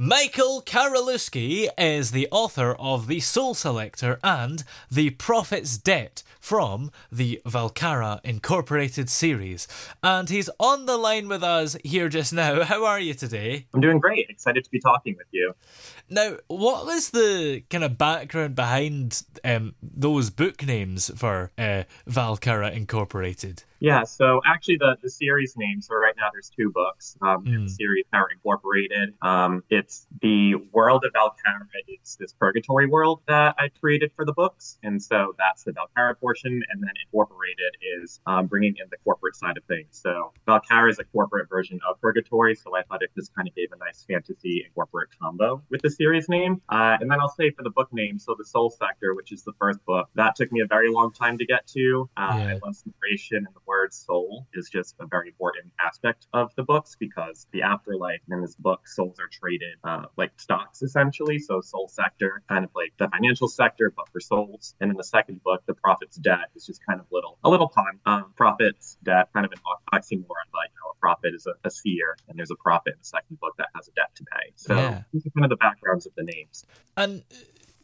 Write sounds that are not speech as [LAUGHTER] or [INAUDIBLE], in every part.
Michael Karolewski is the author of The Soul Sector and The Prophet's Debt from the Valcara Incorporated series. And he's on the line with us here just now. How are you today? I'm doing great. Excited to be talking with you. Now, what was the kind of background behind um, those book names for uh, Valcara Incorporated? Yeah, so actually the, the series name, so right now there's two books um, mm. in the hmm. series that are incorporated. Um, it's the world of Valcara. It's this purgatory world that I created for the books. And so that's the Valcara portion. And then incorporated is um, bringing in the corporate side of things. So Valcara is a corporate version of purgatory. So I thought it just kind of gave a nice fantasy and corporate combo with the series name. Uh, and then I'll say for the book name, so the Soul Sector, which is the first book, that took me a very long time to get to. Uh, yeah. I love narration and the word soul is just a very important aspect of the books because the afterlife in this book, souls are traded uh, like stocks essentially. So soul sector, kind of like the financial sector, but for souls. And in the second book, the prophet's debt is just kind of little a little pun. Um, prophet's debt, kind of an oxymoron, but you know, a prophet is a, a, seer, and there's a prophet in the second book that has a debt to pay. So yeah. these are kind of the backgrounds of the names. And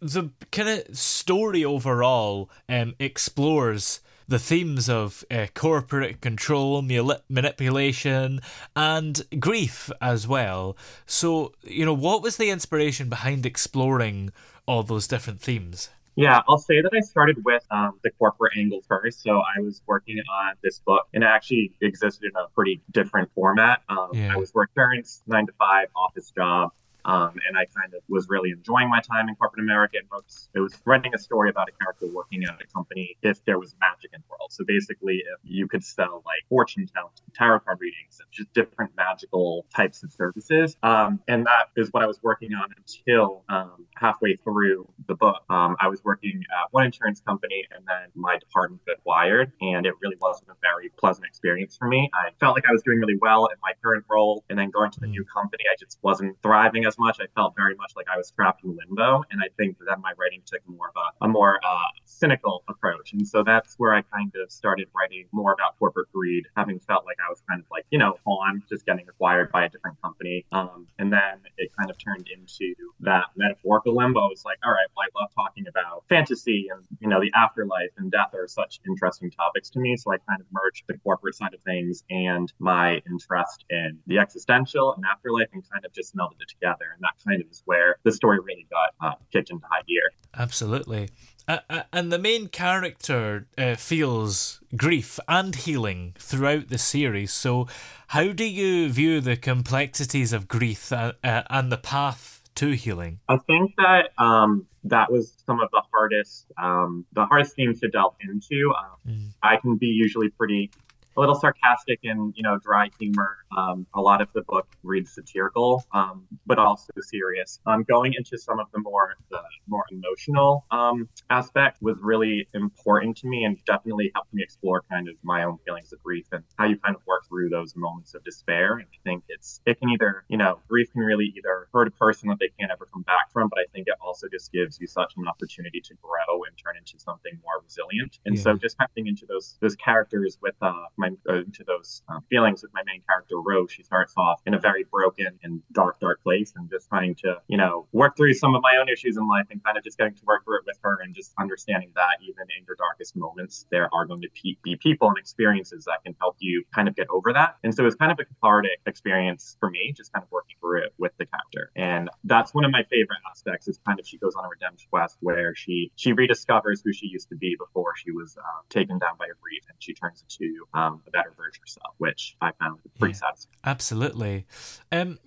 the kind of story overall um, explores the themes of uh, corporate control, manipulation, and grief as well. So, you know, what was the inspiration behind exploring all those different themes? Yeah, I'll say that I started with um, the corporate angle first. So I was working on this book, and it actually existed in a pretty different format. Um, yeah. I was working parents nine to five office job. Um, and I kind of was really enjoying my time in corporate America. And it was writing a story about a character working at a company if there was magic in So basically, if you could sell like fortune telling, tarot card readings, and just different magical types of services. Um, and that is what I was working on until um, halfway through the book. Um, I was working at one insurance company, and then my department got wired, and it really wasn't a very pleasant experience for me. I felt like I was doing really well in my current role, and then going to the new company, I just wasn't thriving as much. I felt very much like I was trapped in limbo. And I think that my writing took more of a, a more uh, cynical approach. And so that's where I kind of started writing more about corporate greed, having felt like I was kind of like, you know, on just getting acquired by a different company. Um, and then it kind of turned into that metaphorical limbo. It's like, all right, well, I love talking about fantasy and, you know, the afterlife and death are such interesting topics to me. So I kind of merged the corporate side of things and my interest in the existential and afterlife and kind of just melded it together and that kind of is where the story really got uh, kicked into high gear. Absolutely. Uh, uh, and the main character uh, feels grief and healing throughout the series. So, how do you view the complexities of grief uh, uh, and the path to healing? I think that um, that was some of the hardest, um, the hardest themes to delve into. Um, mm. I can be usually pretty a little sarcastic and you know dry humor. Um, a lot of the book reads satirical, um, but also serious. Um, going into some of the more the more emotional um, aspect was really important to me and definitely helped me explore kind of my own feelings of grief and how you kind of work through those moments of despair. And I think it's it can either you know grief can really either hurt a person that they can't ever come back from, but I think it also just gives you such an opportunity to grow and turn into something more resilient. And yeah. so just tapping into those those characters with uh, my into those uh, feelings with my main character Rose, she starts off in a very broken and dark, dark place, and just trying to you know work through some of my own issues in life and kind of just getting to work through it with her and just understanding that even in your darkest moments, there are going to be people and experiences that can help you kind of get over that. And so it's kind of a cathartic experience for me, just kind of working through it with the character. And that's one of my favorite aspects is kind of she goes on a redemption quest where she she rediscovers who she used to be before she was uh, taken down by a grief and she turns into um, a better version of herself, which I found pretty yeah, satisfying. Absolutely. Um,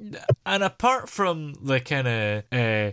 and apart from the kind of uh,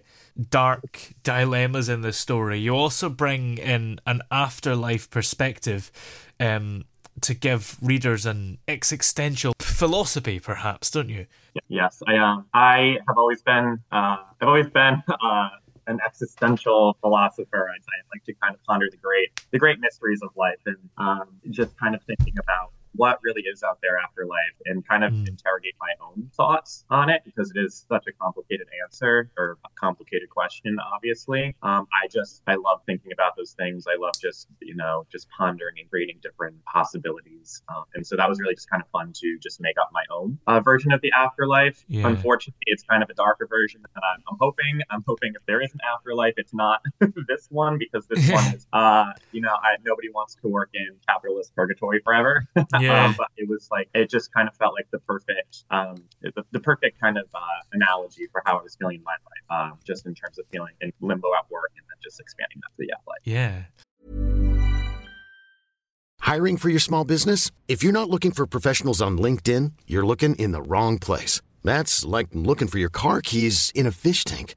dark dilemmas in the story, you also bring in an afterlife perspective. Um, to give readers an existential philosophy, perhaps, don't you? Yes, I um, I have always been uh, I've always been [LAUGHS] uh, an existential philosopher. I, I like to kind of ponder the great the great mysteries of life and um, just kind of thinking about what really is out there after life and kind of mm. interrogate my own thoughts on it because it is such a complicated answer or a complicated question, obviously. Um, I just, I love thinking about those things. I love just, you know, just pondering and creating different possibilities. Um, and so that was really just kind of fun to just make up my own uh, version of the afterlife. Yeah. Unfortunately, it's kind of a darker version and I'm, I'm hoping, I'm hoping if there is an afterlife, it's not [LAUGHS] this one because this [LAUGHS] one is, uh, you know, I, nobody wants to work in capitalist purgatory forever. [LAUGHS] Yeah. Um, but it was like it just kind of felt like the perfect, um, the, the perfect kind of uh, analogy for how I was feeling in my life, um, just in terms of feeling in limbo at work and then just expanding that to the life. Yeah. Hiring for your small business? If you're not looking for professionals on LinkedIn, you're looking in the wrong place. That's like looking for your car keys in a fish tank.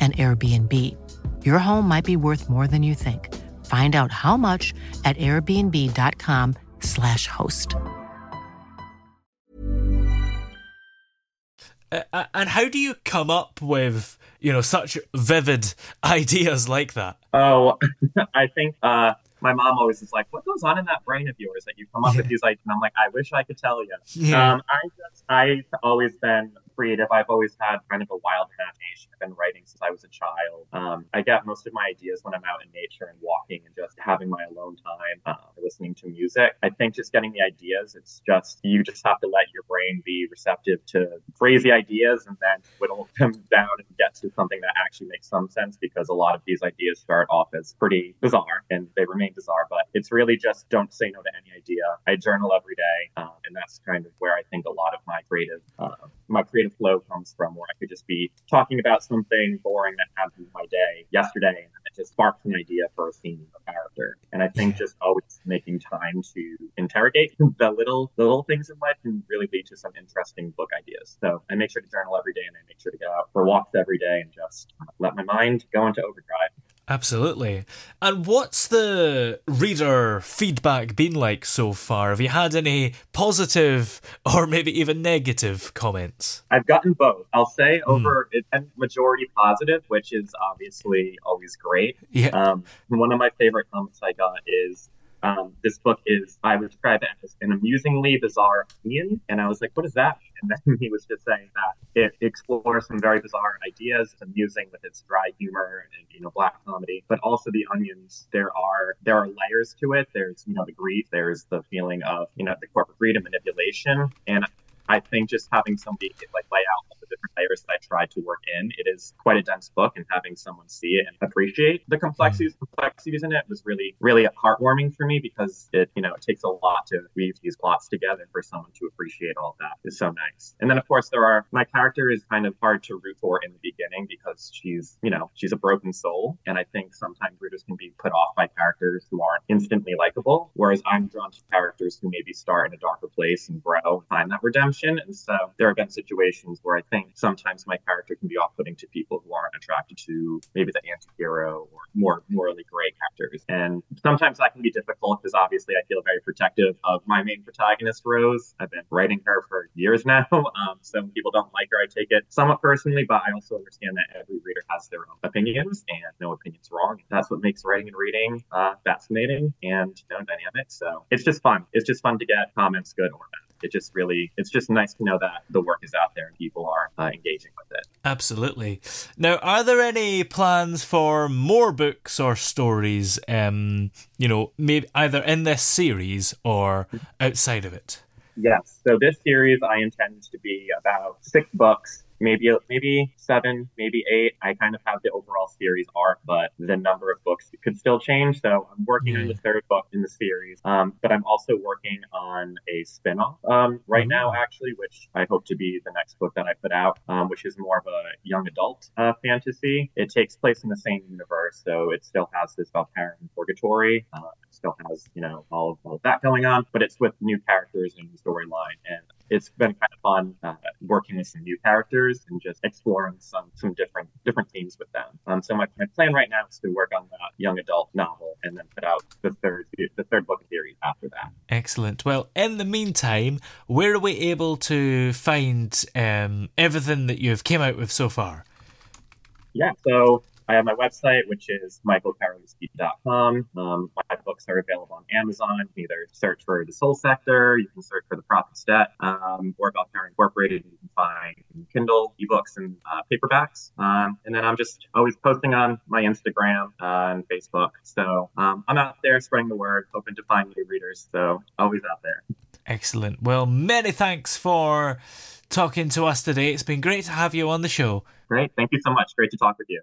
an Airbnb. Your home might be worth more than you think. Find out how much at airbnb.com/slash host. Uh, uh, and how do you come up with, you know, such vivid [LAUGHS] ideas like that? Oh, [LAUGHS] I think uh, my mom always is like, "What goes on in that brain of yours that you come up yeah. with these ideas?" And I'm like, "I wish I could tell you." Yeah. Um, I just, I've always been creative. I've always had kind of a wild imagination. Been writing since I was a child. Um, I get most of my ideas when I'm out in nature and walking and just having my alone time, uh, listening to music. I think just getting the ideas, it's just, you just have to let your brain be receptive to crazy ideas and then whittle [LAUGHS] them down and get to something that actually makes some sense because a lot of these ideas start off as pretty bizarre and they remain bizarre, but it's really just don't say no to any idea. I journal every day, uh, and that's kind of where I think a lot of my creative, uh, my creative flow comes from, where I could just be talking about something boring that happened in my day yesterday, and it just sparks an idea for a scene or character. And I think just always making time to interrogate [LAUGHS] the little the little things in life can really lead to some interesting book ideas. So I make sure to journal every day and I make sure to go out for walks every day and just let my mind go into overdrive. Absolutely. And what's the reader feedback been like so far? Have you had any positive or maybe even negative comments? I've gotten both. I'll say mm. over it's majority positive, which is obviously always great. Yeah. Um, one of my favorite comments I got is um, this book is, I would describe it as an amusingly bizarre onion. And I was like, what does that mean? And then he was just saying that it explores some very bizarre ideas. It's amusing with its dry humor and, you know, black comedy, but also the onions, there are, there are layers to it. There's, you know, the grief, there's the feeling of, you know, the corporate greed and manipulation. And I think just having somebody like lay out layers that I tried to work in. It is quite a dense book, and having someone see it and appreciate the complexities complexities in it was really really heartwarming for me because it you know it takes a lot to weave these plots together for someone to appreciate all that is so nice. And then of course there are my character is kind of hard to root for in the beginning because she's you know she's a broken soul, and I think sometimes readers can be put off by characters who aren't instantly likable, whereas I'm drawn to characters who maybe start in a darker place and grow and find that redemption. And so there have been situations where I think think sometimes my character can be off-putting to people who aren't attracted to maybe the anti-hero or more morally gray characters. And sometimes that can be difficult because obviously I feel very protective of my main protagonist, Rose. I've been writing her for years [LAUGHS] now. Um, some people don't like her. I take it somewhat personally, but I also understand that every reader has their own opinions and no opinion's wrong. That's what makes writing and reading uh, fascinating and you know, dynamic. So it's just fun. It's just fun to get comments, good or bad it just really it's just nice to know that the work is out there and people are uh, engaging with it. Absolutely. Now are there any plans for more books or stories um you know maybe either in this series or outside of it? Yes. So this series i intend to be about six books maybe maybe seven, maybe eight. I kind of have the overall series arc, but the number of books could still change. So I'm working on the third book in the series, um, but I'm also working on a spinoff um, right mm-hmm. now, actually, which I hope to be the next book that I put out, um, which is more of a young adult uh, fantasy. It takes place in the same universe, so it still has this Valkyrian purgatory. Uh, still has you know all of, all of that going on, but it's with new characters and storyline and it's been kind of fun uh, working with some new characters and just exploring some some different different themes with them. Um, so my, my plan right now is to work on that young adult novel and then put out the third the third book series after that. Excellent. Well, in the meantime, where are we able to find um, everything that you've came out with so far? Yeah, so I have my website, which is michaelkarolewski.com. Um, my books are available on Amazon. You can either search for The Soul Sector, you can search for The Prophet's Debt, um, or Valcara Incorporated. You can find Kindle, ebooks, and uh, paperbacks. Um, and then I'm just always posting on my Instagram uh, and Facebook. So um, I'm out there spreading the word, hoping to find new readers. So always out there. Excellent. Well, many thanks for talking to us today. It's been great to have you on the show. Great. Thank you so much. Great to talk with you.